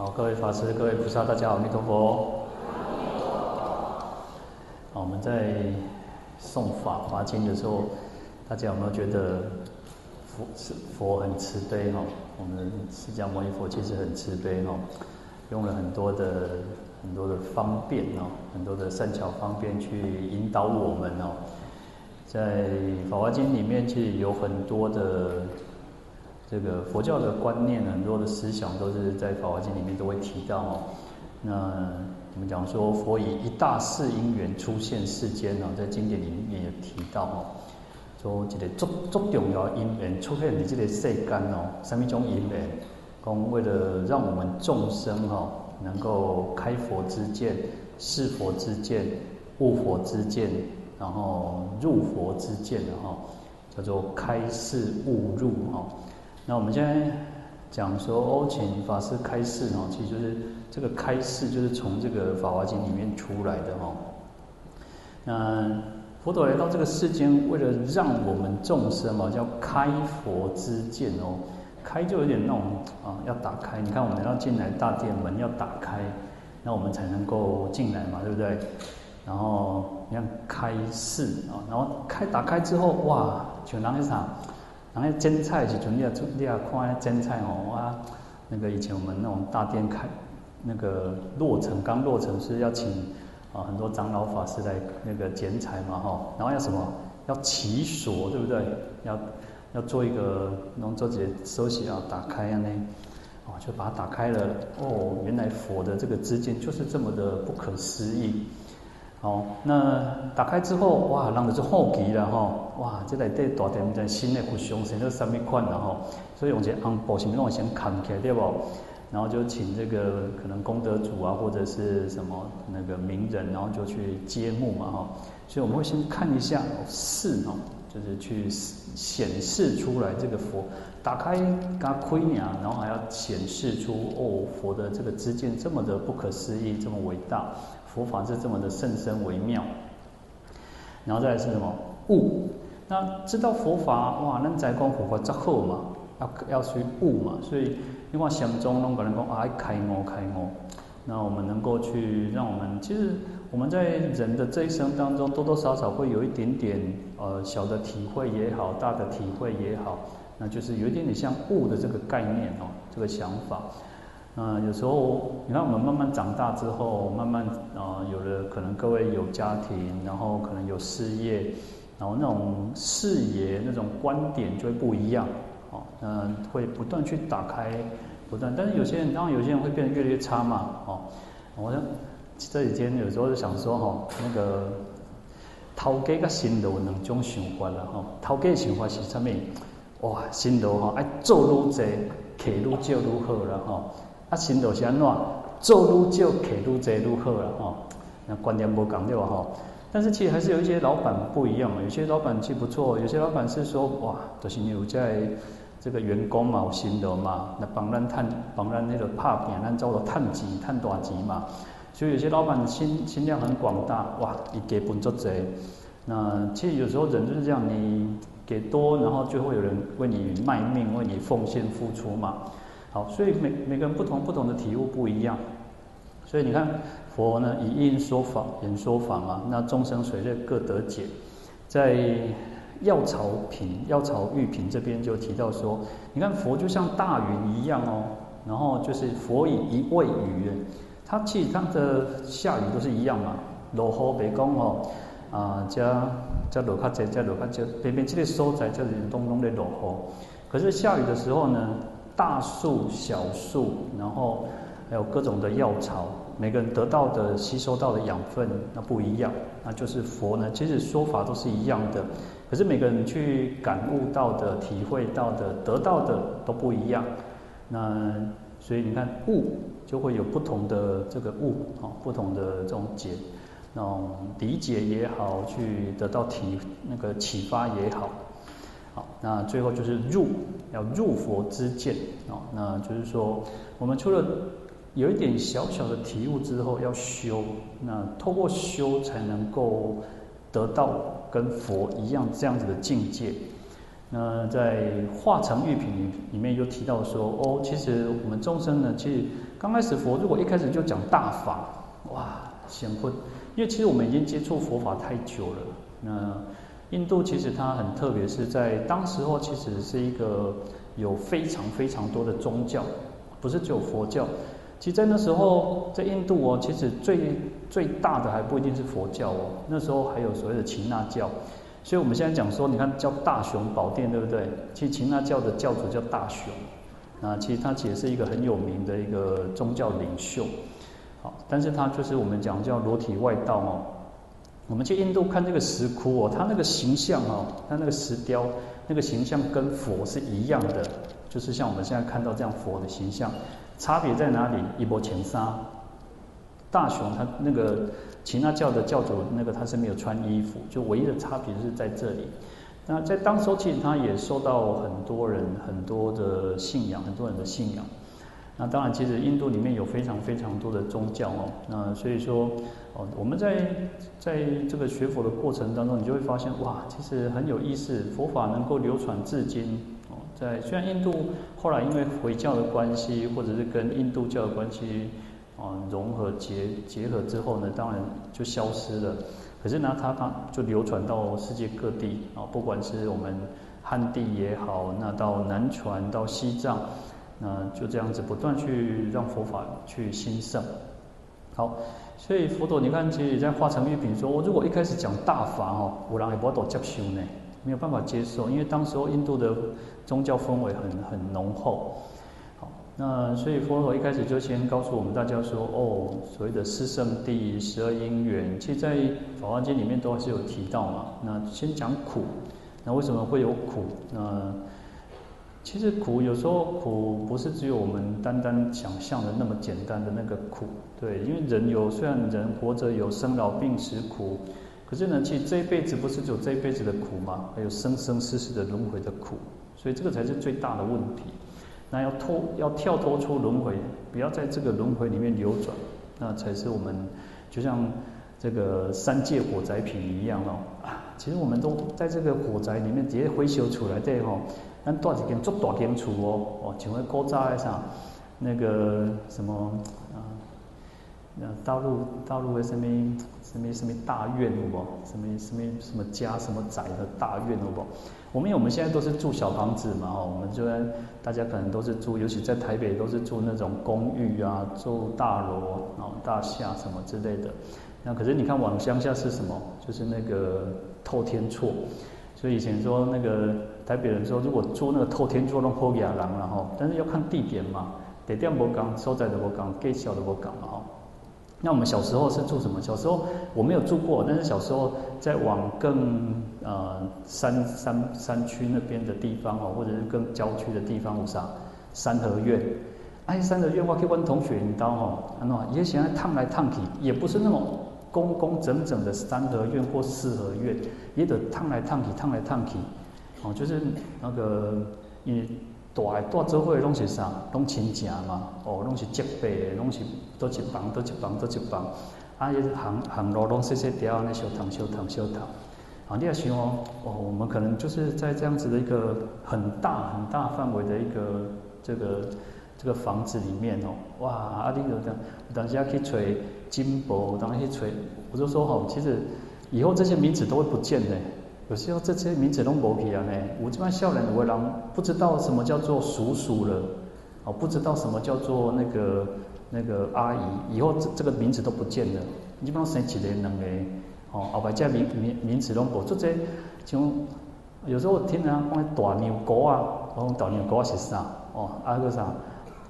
好，各位法师、各位菩萨，大家好，阿弥陀佛。好，我们在诵法华经的时候，大家有没有觉得佛是佛很慈悲哈？我们释迦牟尼佛其实很慈悲哈，用了很多的很多的方便哦，很多的善巧方便去引导我们哦。在法华经里面，其实有很多的。这个佛教的观念，很多的思想都是在《法华经》里面都会提到哦。那我们讲说，佛以一大事因缘出现世间哦，在经典里面也提到哦，说这个足足重要因缘出现在这个世间哦，什么种因缘？讲为了让我们众生哦，能够开佛之见、识佛之见、悟佛之见，然后入佛之见的哈，叫做开示悟入哈。那我们现在讲说，哦，请法师开示哦，其实就是这个开示，就是从这个《法华经》里面出来的哦。那佛陀来到这个世间，为了让我们众生嘛，叫开佛之见哦，开就有点那种啊，要打开。你看，我们要进来大殿门要打开，那我们才能够进来嘛，对不对？然后你看开示啊，然后开打开之后，哇，全当一场。然后剪彩是准备要，你要看剪彩哦啊，那个以前我们那种大殿开那个落成刚落成是要请啊很多长老法师来那个剪彩嘛哈，然后要什么要起锁对不对？要要做一个弄做些手写啊打开啊呢，哦就把它打开了哦，原来佛的这个知见就是这么的不可思议。好，那打开之后，哇，人就就好奇了哈，哇，这里对大殿在新的佛像，现在什么款了哈？所以用这红布什么东西先扛起来对不？然后就请这个可能功德主啊，或者是什么那个名人，然后就去揭幕嘛哈。所以我们会先看一下示哦，就是去显示出来这个佛打开嘎亏鸟，然后还要显示出哦佛的这个知见这么的不可思议，这么伟大。佛法是这么的甚深微妙，然后再来是什么悟？那知道佛法哇，那在讲佛法之后嘛，要要去悟嘛。所以你看禅宗拢个人讲啊，开悟开悟。那我们能够去让我们，其实我们在人的这一生当中，多多少少会有一点点呃小的体会也好，大的体会也好，那就是有一点点像悟的这个概念哦，这个想法。嗯、有时候你看我们慢慢长大之后，慢慢啊、呃，有了可能各位有家庭，然后可能有事业，然后那种视野、那种观点就会不一样，哦，嗯，会不断去打开，不断。但是有些人，当然有些人会变得越来越差嘛，哦，我想这几天有时候就想说，哈、哦，那个头家跟新楼两种想法了，哈，头家想法是什么？哇，新楼哈，爱做愈多，客愈少愈好了，哈。啊，心路是安怎？做愈少，客愈多愈好了吼。那观念不同对吧吼？但是其实还是有一些老板不一样。有些老板其实不错，有些老板是说哇，就是你有在这个员工嘛，有心得嘛，那帮咱探，帮咱那个拍拼，咱做了赚钱，探大钱嘛。所以有些老板心心量很广大，哇，你给分足济。那其实有时候人就是这样，你给多，然后就会有人为你卖命，为你奉献付出嘛。好，所以每每个人不同不同的体悟不一样，所以你看佛呢以应说法演说法嘛，那众生随类各得解，在药草品药草玉品这边就提到说，你看佛就像大云一样哦，然后就是佛以一味雨，它其实它的下雨都是一样嘛，落雨别讲哦，啊加加落较济加落较少，偏偏这个所在就是东东的落雨，可是下雨的时候呢？大树、小树，然后还有各种的药草，每个人得到的、吸收到的养分那不一样，那就是佛呢。其实说法都是一样的，可是每个人去感悟到的、体会到的、得到的都不一样。那所以你看悟就会有不同的这个悟啊，不同的这种解，那种理解也好，去得到体那个启发也好。好，那最后就是入，要入佛之见啊。那就是说，我们除了有一点小小的体悟之后，要修，那透过修才能够得到跟佛一样这样子的境界。那在《化成玉品》里面又提到说，哦，其实我们众生呢，其实刚开始佛如果一开始就讲大法，哇，显不，因为其实我们已经接触佛法太久了。那印度其实它很特别，是在当时候其实是一个有非常非常多的宗教，不是只有佛教。其实，在那时候，在印度哦，其实最最大的还不一定是佛教哦，那时候还有所谓的耆那教。所以我们现在讲说，你看叫大雄宝殿，对不对？其实耆那教的教主叫大雄，那，其实他其实是一个很有名的一个宗教领袖。好，但是他就是我们讲叫裸体外道哦。我们去印度看这个石窟哦，他那个形象哦，他那个石雕那个形象跟佛是一样的，就是像我们现在看到这样佛的形象。差别在哪里？一波前沙，大雄他那个耆那教的教主，那个他是没有穿衣服，就唯一的差别是在这里。那在当时其实他也受到很多人很多的信仰，很多人的信仰。那当然，其实印度里面有非常非常多的宗教哦。那所以说，哦，我们在在这个学佛的过程当中，你就会发现，哇，其实很有意思，佛法能够流传至今。哦在虽然印度后来因为回教的关系，或者是跟印度教的关系，啊融合结结合之后呢，当然就消失了。可是呢，它它就流传到世界各地啊，不管是我们汉地也好，那到南传到西藏，那就这样子不断去让佛法去兴盛。好，所以佛陀你看，其实在化城喻品说，我如果一开始讲大法哦，有人会不多接受呢？没有办法接受，因为当时候印度的宗教氛围很很浓厚。好，那所以佛陀一开始就先告诉我们大家说，哦，所谓的四圣谛、十二因缘，其实在《法华经》里面都还是有提到嘛。那先讲苦，那为什么会有苦？那其实苦有时候苦不是只有我们单单想象的那么简单的那个苦，对，因为人有虽然人活着有生老病死苦。可是呢，其实这一辈子不是只有这一辈子的苦吗？还有生生世世的轮回的苦，所以这个才是最大的问题。那要脱，要跳脱出轮回，不要在这个轮回里面流转，那才是我们就像这个三界火灾品一样哦。啊，其实我们都在这个火宅里面直接回修出来对吼，咱住一间足大间厝哦，哦，像那古早的啥那个什么啊，那大陆大陆的什么？什么什么大院，好不？什么什么什么家，什么宅的大院，好不？我们因为我们现在都是住小房子嘛，哦，我们就大家可能都是住，尤其在台北都是住那种公寓啊，住大楼啊、大厦什么之类的。那可是你看往乡下是什么？就是那个透天厝。所以以前说那个台北人说，如果住那个透天厝，弄破牙狼了哈。但是要看地点嘛，地点不讲，所在的不讲，盖小的不讲嘛哈。那我们小时候是住什么？小时候我没有住过，但是小时候在往更呃山山山区那边的地方哦，或者是更郊区的地方，有啥三合院？哎，三合院我去问同学，你知道哦，那，也喜欢烫来烫去，也不是那种工工整整的三合院或四合院，也得烫来烫去，烫来烫去，哦，就是那个你。大诶大做伙拢是啥？拢亲情嘛，哦，拢是结拜诶，拢是都一房，都一房，都一房。啊，就是行行路拢细细条，安尼小堂小堂小堂。啊，你也想哦，哦，我们可能就是在这样子的一个很大很大范围的一个这个这个房子里面哦，哇，啊，你有当当时要去找金箔，当时去找，我就说哦，其实以后这些名字都会不见的。有时候这些名字都无去啊呢，我这边笑人有的人不知道什么叫做叔叔了，哦，不知道什么叫做那个那个阿姨，以后这这个名字都不见了。基本上生几个人个，哦，后摆这名名名字拢无，做这像有时候我听人讲大牛哥啊，讲大牛哥是啥？哦，啊个啥？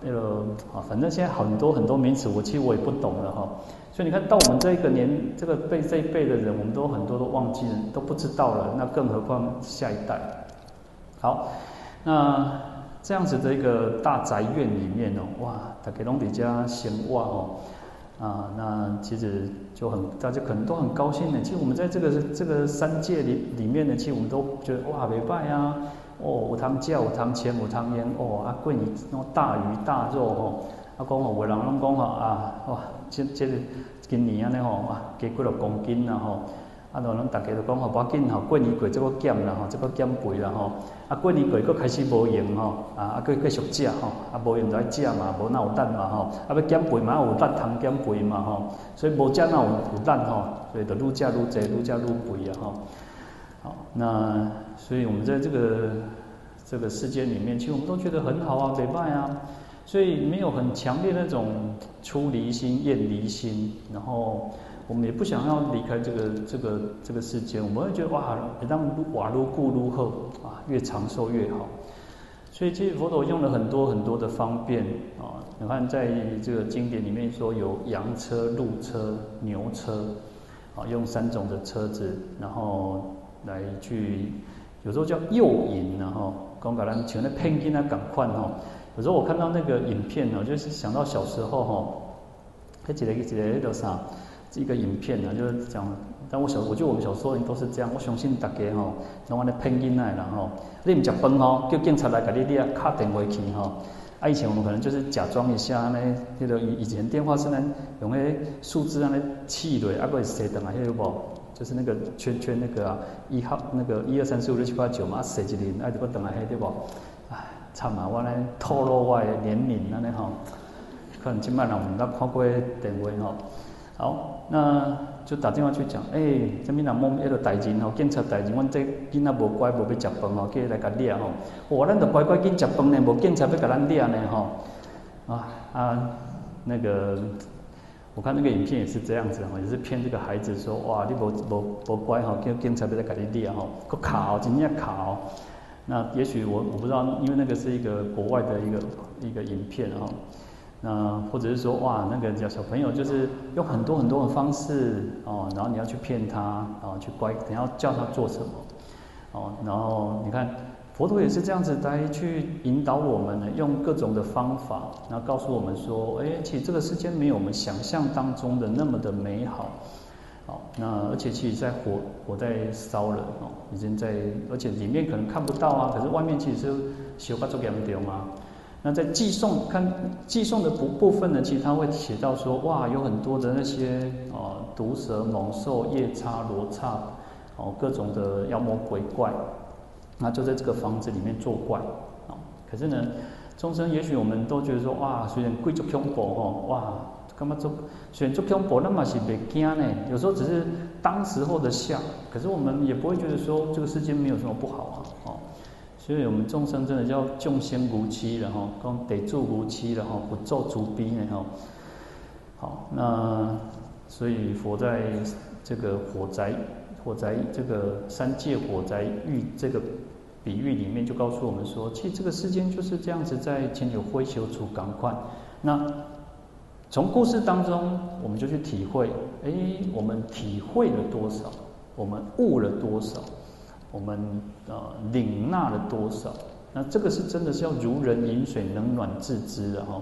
那个啊，反正现在很多很多名词，我其实我也不懂了哈。所以你看到我们这个年，这个辈这一辈的人，我们都很多都忘记了，都不知道了。那更何况下一代。好，那这样子的一个大宅院里面哦，哇，大家拢比较闲话哦，啊，那其实就很大家可能都很高兴的。其实我们在这个这个三界里里面呢，其实我们都觉得哇，没拜啊，哦，有汤叫，有汤钱，有汤烟，哦，啊，过年那种大鱼大肉哦。啊，讲吼，有人拢讲吼啊，哇，这这个今年安尼吼，哇，加几多公斤啊吼，啊，侬大家都讲吼，无要紧吼，过年过这个减啦吼，这个减肥啦吼，啊过年过佫开始无用吼，啊啊佫继续食吼，啊无用就爱食嘛，无哪有力嘛吼，啊要减肥嘛有力通减肥嘛吼，所以无食哪有有力吼，所以就愈食愈济，愈食愈肥啊吼。好，那所以我们在这个这个世间里面，其实我们都觉得很好啊，没办啊，所以没有很强烈那种出离心、厌离心，然后。我们也不想要离开这个这个这个世间，我们会觉得哇，每当瓦如故如后啊，越长寿越好。所以其实佛陀用了很多很多的方便啊，你看在这个经典里面说有羊车、鹿车、牛车，啊，用三种的车子，然后来去，有时候叫诱引，然后讲给咱像那骗囡仔赶快哈。有时候我看到那个影片呢，就是想到小时候哈，还记得记得那个啥。一个影片呢，就是讲，但我小，我觉得我们小时候人都是这样。我相信大家吼，拢安尼骗囡仔啦吼，你唔食饭吼，叫警察来给你你啊，卡电话去吼。啊，以前我们可能就是假装一下呢，那个以以前电话是呢，用迄数字安尼气落，啊，个写等啊，迄个无，就是那个圈圈那个啊，一号那个一二三四五六七八九嘛，啊，写一轮，啊，就个等啊，迄对无？唉，惨啊，我呢透露我的年龄安尼吼，可能今摆人唔捌看过电话吼。好，那就打电话去讲，哎、欸，这边人摸一个代志吼，警察代志，阮这囡仔无乖，无要食饭吼，叫伊来甲掠吼，哇，咱都乖乖紧食饭呢，无警察要甲咱掠呢吼，啊啊，那个，我看那个影片也是这样子吼，也是骗这个孩子说，哇，你无无无乖吼，叫警察要来甲你掠吼，搁卡哦，今天卡哦，那也许我我不知道，因为那个是一个国外的一个一个影片吼。那或者是说，哇，那个叫小朋友，就是用很多很多的方式哦，然后你要去骗他，然后去乖，你要叫他做什么，哦，然后你看佛陀也是这样子来去引导我们呢，用各种的方法，然后告诉我们说，哎，其实这个世间没有我们想象当中的那么的美好，哦，那而且其实在火火在烧了哦，已经在，而且里面可能看不到啊，可是外面其实是修法做严重啊。那在寄送看寄送的部部分呢，其实他会写到说，哇，有很多的那些哦，毒蛇猛兽、夜叉罗刹，哦，各种的妖魔鬼怪，那就在这个房子里面作怪，哦，可是呢，众生也许我们都觉得说，哇，虽然贵族恐怖哦，哇，干嘛做虽然做恐怖，那么是别惊呢？有时候只是当时候的相，可是我们也不会觉得说这个世间没有什么不好啊，哦。所以我们众生真的叫众生无欺了哈，讲得住无欺了哈，不做主逼呢哈。好，那所以佛在这个火宅火宅这个三界火宅喻这个比喻里面，就告诉我们说，其实这个世间就是这样子，在前有灰修处赶快。那从故事当中，我们就去体会，哎，我们体会了多少，我们悟了多少。我们呃领纳了多少？那这个是真的是要如人饮水，冷暖自知的哈。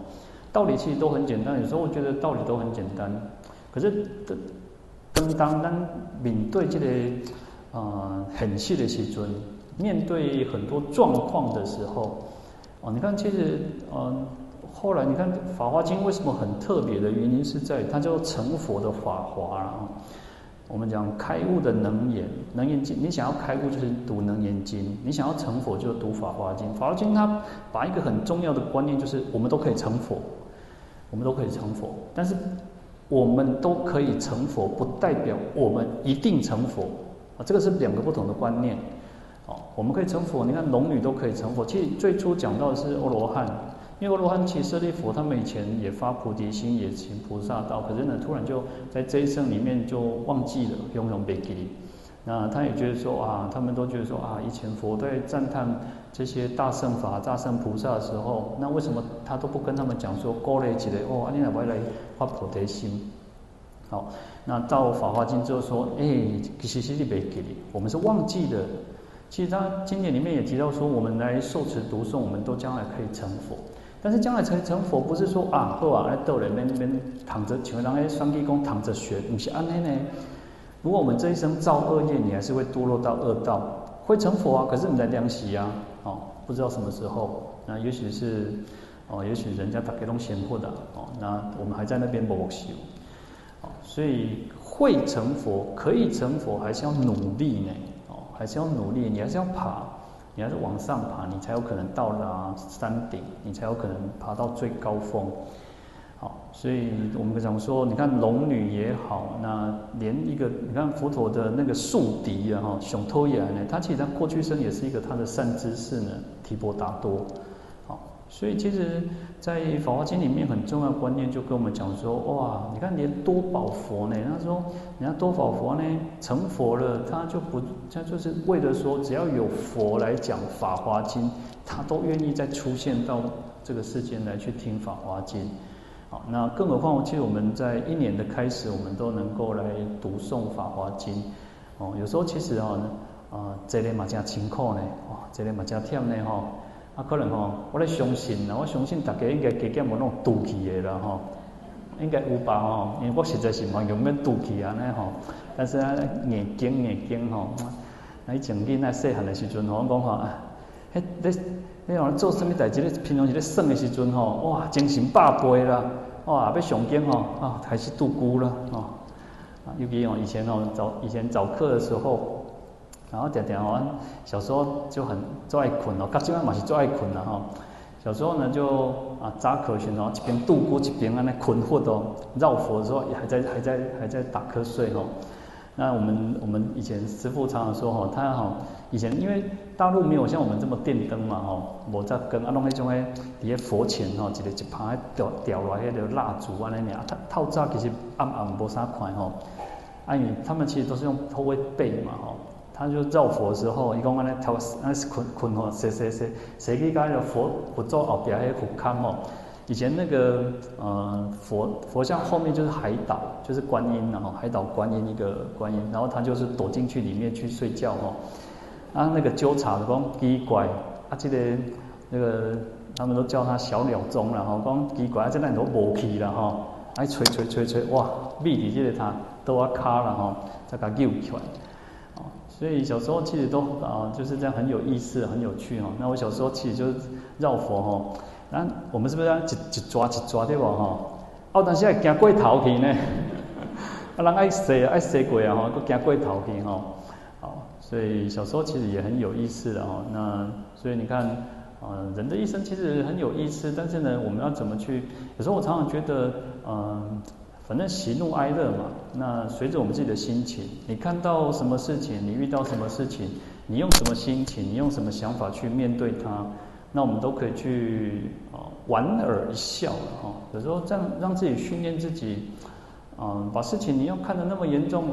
道理其实都很简单，有时候我觉得道理都很简单，可是当当当面对这个呃很细的时阵，面对很多状况的时候，哦，你看其实呃后来你看《法华经》为什么很特别的原因是在它叫成佛的法华啊。我们讲开悟的能言，能言经，你想要开悟就是读能言经，你想要成佛就读法华经。法华经它把一个很重要的观念就是我们都可以成佛，我们都可以成佛，但是我们都可以成佛，不代表我们一定成佛啊，这个是两个不同的观念。哦，我们可以成佛，你看龙女都可以成佛，其实最初讲到的是阿罗汉。因为阿罗汉其实舍利弗他们以前也发菩提心，也行菩萨道，可是呢，突然就在这一生里面就忘记了，永远别记。那他也觉得说啊，他们都觉得说啊，以前佛在赞叹这些大圣法、大圣菩萨的时候，那为什么他都不跟他们讲说，过来起来哦，你来不来发菩提心？好，那到法华经之后说，哎，其实你别记，我们是忘记的。其实他经典里面也提到说，我们来受持读诵，我们都将来可以成佛。但是将来成成佛，不是说啊，好啊，来逗人们那边躺着，请让那双地公躺着学，不是安内呢。如果我们这一生造恶业，你还是会堕落到恶道，会成佛啊。可是你在量息啊，哦，不知道什么时候。那也许是哦，也许人家打给东西或的哦，那我们还在那边磨修。哦，所以会成佛，可以成佛，还是要努力呢，还是要努力，你还是要爬，你还是往上爬，你才有可能到达山顶，你才有可能爬到最高峰。好，所以我们讲说，你看龙女也好，那连一个你看佛陀的那个宿敌啊，哈，熊托也呢，他其实他过去生也是一个他的善知识呢，提婆达多。所以其实，在《法华经》里面很重要的观念就跟我们讲说，哇，你看连多宝佛呢，他说，人家多宝佛呢成佛了，他就不，他就是为了说，只要有佛来讲《法华经》，他都愿意再出现到这个世间来去听《法华经》。好，那更何况，其实我们在一年的开始，我们都能够来读诵《法华经》。哦，有时候其实啊，啊，这里嘛真辛苦呢，哇，这里嘛真忝呢，吼。啊，可能吼，我咧相信啦，我相信大家应该加减无那种赌气的啦，吼，应该有吧，吼，因为我实在是蛮用免赌气安尼吼。但是啊，眼睛眼睛吼，那以前囡仔细汉的时阵吼，我讲吼，啊迄咧。你讲做啥物代志咧？平常时咧耍的时阵吼，哇，精神百倍啦！哇，要上经吼，啊，开始度孤了哦。啊，尤其哦，以前哦早以前早课的时候，然后点点哦，小时候就很最爱困哦，到今晚嘛是最爱困了哈。小时候呢就啊早课时哦，一边度过一边安尼困佛哦，绕佛的时候也还在还在还在打瞌睡哦。那我们我们以前师傅常常说哈，他哈以前因为大陆没有像我们这么电灯嘛哈，无在跟啊弄那种诶，底下佛前哈，一个一排吊吊来迄个蜡烛啊那样，他透早其实暗暗无啥看吼，啊因为他们其实都是用头尾背嘛哈，他就绕佛的时候，伊讲安尼头安是困困吼，谁谁谁谁去甲迄个佛佛座后边迄个佛龛吼。以前那个呃佛佛像后面就是海岛，就是观音，然后海岛观音一个观音，然后他就是躲进去里面去睡觉吼。啊，那个纠察的讲奇怪，啊，这个那个他们都叫他小鸟钟然后讲奇怪，啊，这那都无气了哈，哎，吹吹吹吹，哇，密伫这个他都要卡了哈，再给他救起来。所以小时候其实都啊就是这样很有意思，很有趣哈。那我小时候其实就是绕佛哈。咱我们是不是要一一抓一抓对不哈？哦，但是还惊过头去呢。啊，人爱洗爱洗过啊吼，都惊过头去吼。好，所以小时候其实也很有意思的哦。那所以你看，呃，人的一生其实很有意思，但是呢，我们要怎么去？有时候我常常觉得，嗯、反正喜怒哀乐嘛。那随着我们自己的心情，你看到什么事情，你遇到什么事情，你用什么心情，你用什么想法去面对它。那我们都可以去啊，莞尔一笑了哈。有时候这样让自己训练自己，嗯，把事情你要看得那么严重，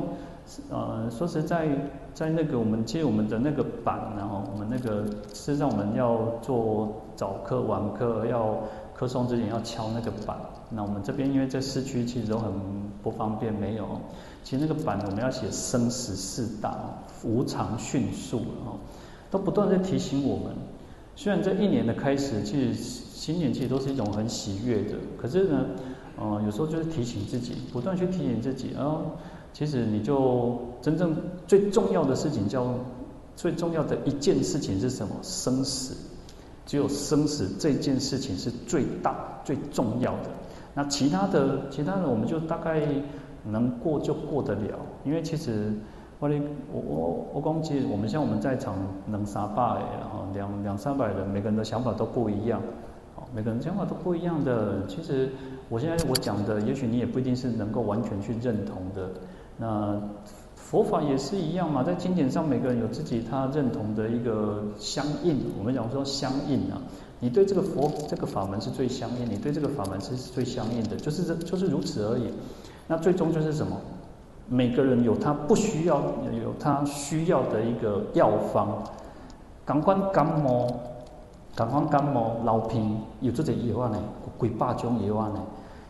呃，说实在，在那个我们接我们的那个板，然后我们那个事实上我们要做早课晚课要课诵之前要敲那个板。那我们这边因为在市区其实都很不方便，没有。其实那个板我们要写生死四大，无常迅速啊，都不断在提醒我们。虽然这一年的开始，其实新年其实都是一种很喜悦的，可是呢，呃，有时候就是提醒自己，不断去提醒自己，然后其实你就真正最重要的事情叫最重要的一件事情是什么？生死，只有生死这件事情是最大最重要的。那其他的其他的我们就大概能过就过得了，因为其实。我我我我讲，其实我们像我们在场能三百，然后两两三百人，每个人的想法都不一样，好每个人想法都不一样的。其实我现在我讲的，也许你也不一定是能够完全去认同的。那佛法也是一样嘛，在经典上，每个人有自己他认同的一个相应。我们讲说相应啊，你对这个佛这个法门是最相应，你对这个法门是最相应的，就是这就是如此而已。那最终就是什么？每个人有他不需要，有他需要的一个药方。感官感冒，感官感冒，老病有这种药呢，几百种药呢。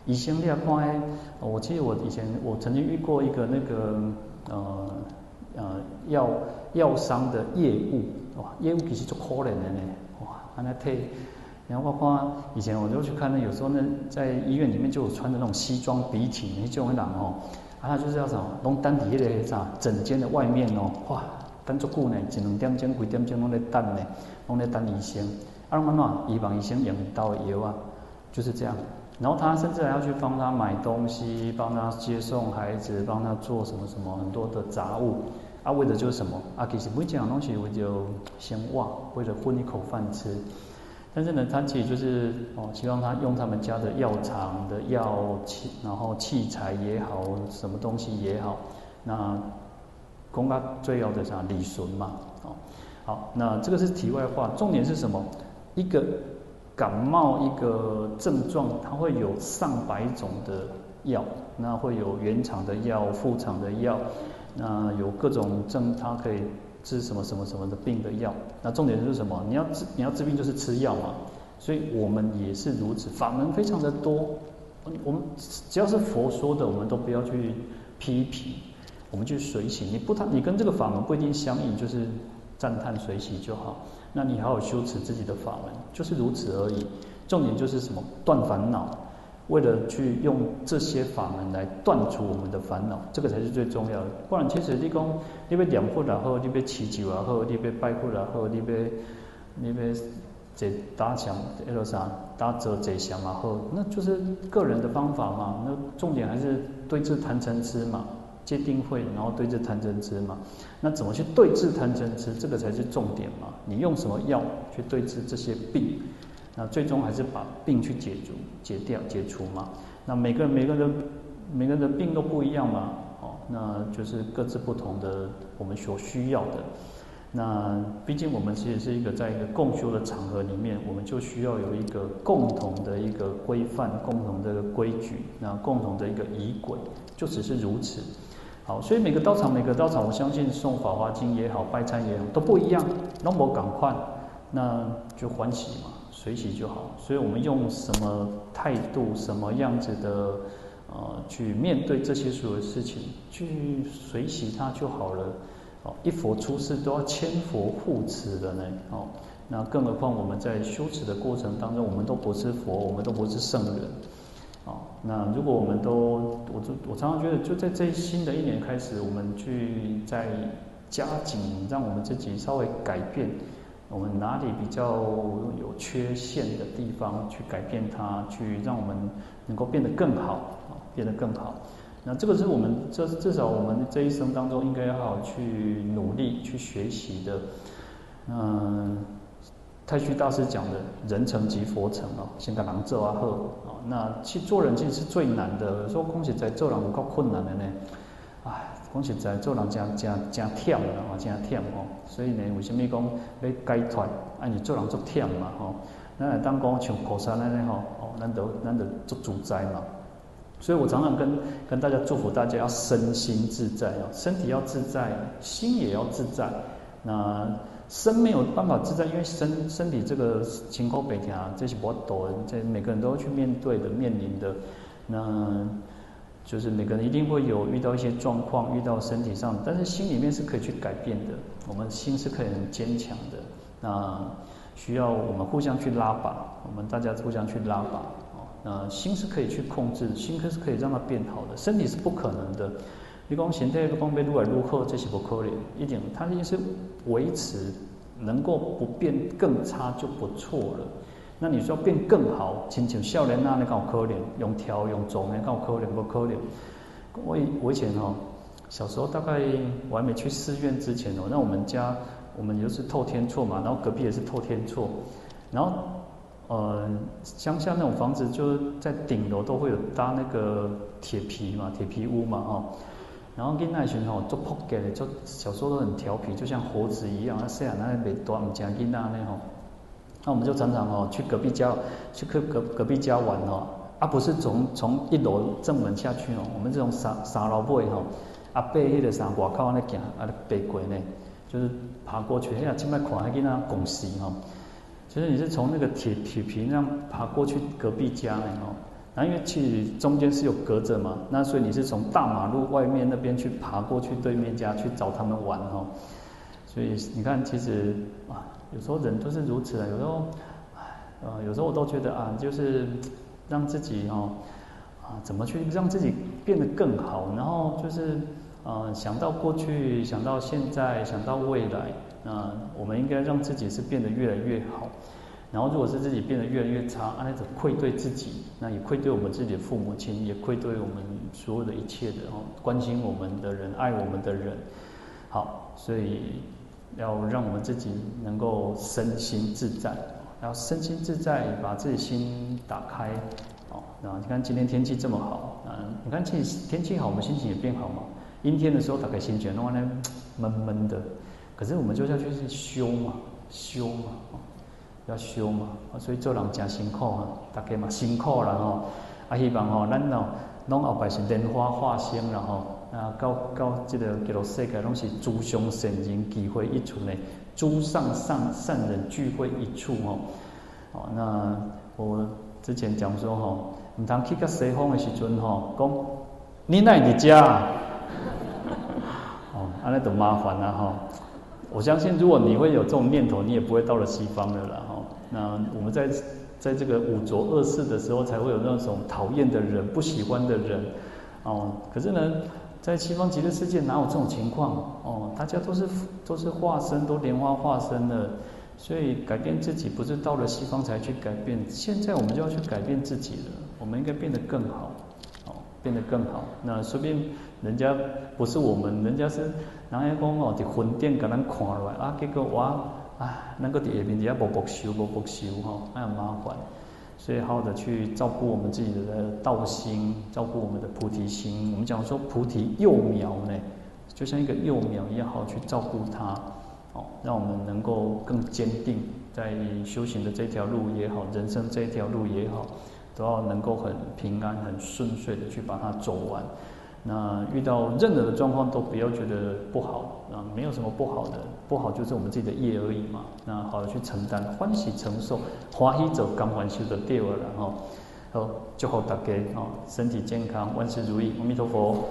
以前你也看，我记得我以前我曾经遇过一个那个呃呃药药商的业务，哇，业务其实做可怜的呢，哇，安那退。然后包括以前我就去看，那有时候呢，在医院里面就有穿的那种西装笔挺那种人哦。啊，他就是要什么？拢等伫迄个啥诊间的外面哦，哇，等足久呢，一两点钟、几点钟拢在等呢，拢在等医生。啊，啷么喏？伊帮医生用到的药啊，就是这样。然后他甚至还要去帮他买东西，帮他接送孩子，帮他做什么什么很多的杂物，啊，为的就是什么？啊，其实不会讲东西，我就先忘，为了混一口饭吃。但是呢，他其实就是哦，希望他用他们家的药厂的药器，然后器材也好，什么东西也好，那公家最要的啥理顺嘛，哦，好，那这个是题外话，重点是什么？一个感冒一个症状，它会有上百种的药，那会有原厂的药、副厂的药，那有各种症，它可以。治什么什么什么的病的药，那重点是什么？你要治你要治病就是吃药嘛，所以我们也是如此，法门非常的多。我们只要是佛说的，我们都不要去批评，我们去随喜。你不他你跟这个法门不一定相应，就是赞叹随喜就好。那你好好修持自己的法门，就是如此而已。重点就是什么？断烦恼。为了去用这些法门来断除我们的烦恼，这个才是最重要的。不然，其实你讲你要念佛然后你被祈求然后你被拜佛然后你被你要这打响那个啥打折这响然后，那就是个人的方法嘛。那重点还是对治贪嗔痴嘛，戒定慧，然后对治贪嗔痴嘛。那怎么去对治贪嗔痴？这个才是重点嘛。你用什么药去对治这些病？那最终还是把病去解除、解掉、解除嘛。那每个人、每个人、每个人的病都不一样嘛。哦，那就是各自不同的我们所需要的。那毕竟我们其实是一个在一个共修的场合里面，我们就需要有一个共同的一个规范、共同的规矩，那共同的一个仪轨，就只是如此。好，所以每个道场、每个道场，我相信送法华经也好、拜忏也好，都不一样。那么赶快，那就欢喜嘛。随喜就好，所以我们用什么态度、什么样子的呃去面对这些所有事情，去随喜它就好了。哦，一佛出世都要千佛护持的呢。哦，那更何况我们在修持的过程当中，我们都不是佛，我们都不是圣人。哦，那如果我们都，我就我常常觉得，就在这新的一年开始，我们去再加紧，让我们自己稍微改变。我们哪里比较有缺陷的地方，去改变它，去让我们能够变得更好啊，变得更好。那这个是我们这至少我们这一生当中应该要好好去努力去学习的。嗯，太虚大师讲的“人成即佛成”哦，先跟人做啊好啊。那去做人其实是最难的，说空姐在做人有够困难的呢，讲实在，做人真真真忝啦，吼，真忝吼。所以呢，为什么讲要解脱？啊，你做人足忝嘛，吼。咱来当讲像菩萨安尼吼，哦，咱都咱都足自在嘛。所以我常常跟跟大家祝福大家要身心自在哦，身体要自在，心也要自在。那身没有办法自在，因为身身体这个情况北条，这是不多，这每个人都要去面对的、面临的。那。就是每个人一定会有遇到一些状况，遇到身体上，但是心里面是可以去改变的。我们心是可以很坚强的。那需要我们互相去拉拔，我们大家互相去拉拔。哦，那心是可以去控制，心可是可以让它变好的。身体是不可能的。你讲现在不讲被撸来撸去，这是不可能。一点，它一定是维持，能够不变更差就不错了。那你说变更好，亲像少年啊，那够可怜，用条用种的够可怜不可怜？我以我以前哦，小时候大概我还没去寺院之前哦，那我们家我们就是透天厝嘛，然后隔壁也是透天厝，然后呃乡下那种房子就是在顶楼都会有搭那个铁皮嘛，铁皮屋嘛哦，然后跟那群吼做扑街的，就小时候都很调皮，就像猴子一样，啊细汉那没多唔讲囡仔呢吼。那我们就常常哦去隔壁家，去隔隔隔壁家玩哦，啊不是从从一楼正门下去哦，我们这种三三楼尾吼，啊爬迄个山外口那行，啊爬过呢，就是爬过去，哎呀，这边看还跟那拱石哈，其实你是从那个铁铁皮那样爬过去隔壁家呢哦，那因为其实中间是有隔着嘛，那所以你是从大马路外面那边去爬过去对面家去找他们玩哦，所以你看其实啊。有时候人都是如此的，有时候，呃，有时候我都觉得啊，就是让自己哦，啊，怎么去让自己变得更好，然后就是呃，想到过去，想到现在，想到未来，那我们应该让自己是变得越来越好。然后如果是自己变得越来越差，啊，那种愧对自己，那也愧对我们自己的父母亲，也愧对我们所有的一切的哦，关心我们的人，爱我们的人。好，所以要让我们自己能够身心自在，然后身心自在，把自己心打开。哦，然后你看今天天气这么好，嗯，你看天天气好，我们心情也变好嘛。阴天的时候打开心觉，弄完呢闷闷的，可是我们就要去修嘛，修嘛。要修嘛，所以做人真辛苦啊，大家嘛辛苦啦吼。啊，希望吼，咱喏，拢后摆是莲花化身啦吼。啊，到到这个极乐世界，拢是诸上善人聚会一处呢，诸上上善人聚会一处吼。哦，那我之前讲说吼，唔通去到西方的时阵吼，讲你奈你家，哦，安尼都麻烦啦吼。我相信，如果你会有这种念头，你也不会到了西方的啦。那我们在在这个五浊恶世的时候，才会有那种讨厌的人、不喜欢的人，哦。可是呢，在西方极乐世界哪有这种情况？哦，大家都是都是化身，都莲花化身的，所以改变自己不是到了西方才去改变，现在我们就要去改变自己了。我们应该变得更好，哦，变得更好。那说不定人家不是我们，人家是人家讲哦，的魂殿给咱看来啊，结果我。啊，那个底下面也不不修，不不修哈，那很麻烦，所以好好的去照顾我们自己的道心，照顾我们的菩提心。我们讲说菩提幼苗呢，就像一个幼苗一样，好去照顾它，哦，让我们能够更坚定，在修行的这条路也好，人生这条路也好，都要能够很平安、很顺遂的去把它走完。那遇到任何的状况都不要觉得不好啊，没有什么不好的，不好就是我们自己的业而已嘛。那好好去承担，欢喜承受，欢喜走，刚完修的掉了哈。好，祝福大家哦，身体健康，万事如意，阿弥陀佛。